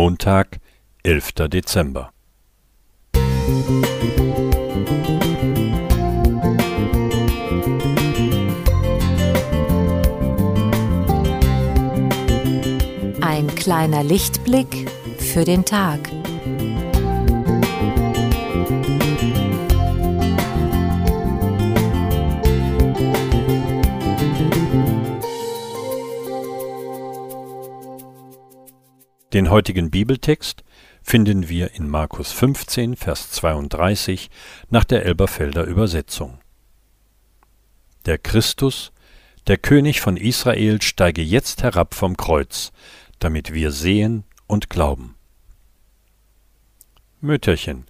Montag, 11. Dezember. Ein kleiner Lichtblick für den Tag. Den heutigen Bibeltext finden wir in Markus 15, Vers 32 nach der Elberfelder Übersetzung. Der Christus, der König von Israel, steige jetzt herab vom Kreuz, damit wir sehen und glauben. Mütterchen,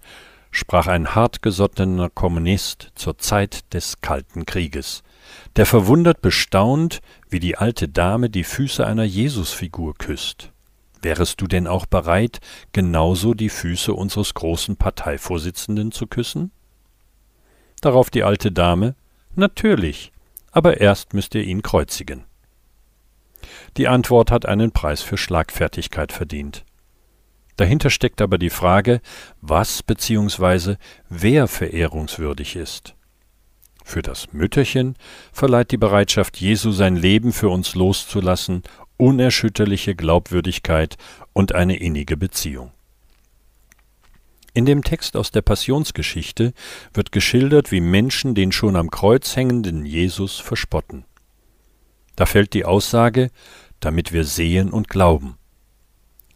sprach ein hartgesottener Kommunist zur Zeit des Kalten Krieges, der verwundert bestaunt, wie die alte Dame die Füße einer Jesusfigur küsst. Wärest du denn auch bereit, genauso die Füße unseres großen Parteivorsitzenden zu küssen? Darauf die alte Dame Natürlich, aber erst müsst ihr ihn kreuzigen. Die Antwort hat einen Preis für Schlagfertigkeit verdient. Dahinter steckt aber die Frage, was bzw. wer verehrungswürdig ist. Für das Mütterchen verleiht die Bereitschaft Jesu sein Leben für uns loszulassen unerschütterliche Glaubwürdigkeit und eine innige Beziehung. In dem Text aus der Passionsgeschichte wird geschildert, wie Menschen den schon am Kreuz hängenden Jesus verspotten. Da fällt die Aussage, damit wir sehen und glauben.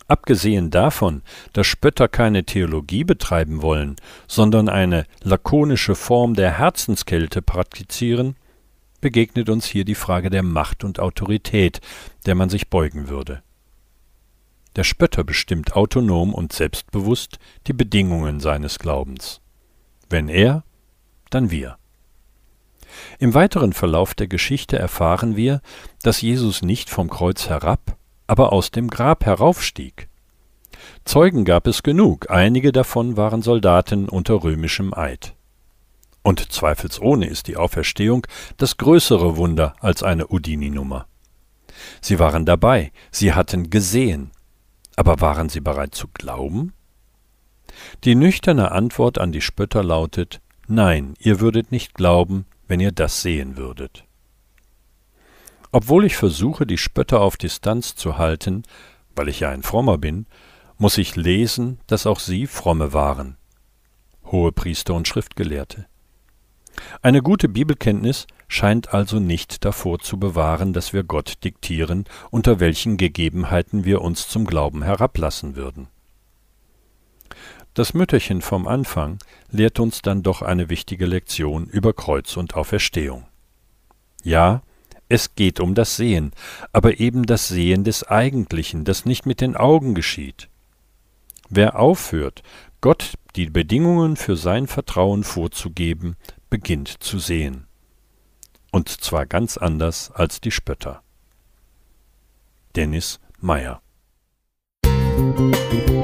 Abgesehen davon, dass Spötter keine Theologie betreiben wollen, sondern eine lakonische Form der Herzenskälte praktizieren, begegnet uns hier die Frage der Macht und Autorität, der man sich beugen würde. Der Spötter bestimmt autonom und selbstbewusst die Bedingungen seines Glaubens. Wenn er, dann wir. Im weiteren Verlauf der Geschichte erfahren wir, dass Jesus nicht vom Kreuz herab, aber aus dem Grab heraufstieg. Zeugen gab es genug, einige davon waren Soldaten unter römischem Eid. Und zweifelsohne ist die Auferstehung das größere Wunder als eine Houdini-Nummer. Sie waren dabei, sie hatten gesehen. Aber waren sie bereit zu glauben? Die nüchterne Antwort an die Spötter lautet Nein, ihr würdet nicht glauben, wenn ihr das sehen würdet. Obwohl ich versuche, die Spötter auf Distanz zu halten, weil ich ja ein Frommer bin, muss ich lesen, dass auch sie Fromme waren. Hohe Priester und Schriftgelehrte. Eine gute Bibelkenntnis scheint also nicht davor zu bewahren, dass wir Gott diktieren, unter welchen Gegebenheiten wir uns zum Glauben herablassen würden. Das Mütterchen vom Anfang lehrt uns dann doch eine wichtige Lektion über Kreuz und Auferstehung. Ja, es geht um das Sehen, aber eben das Sehen des Eigentlichen, das nicht mit den Augen geschieht. Wer aufhört, Gott die Bedingungen für sein Vertrauen vorzugeben, beginnt zu sehen. Und zwar ganz anders als die Spötter. Dennis Meyer Musik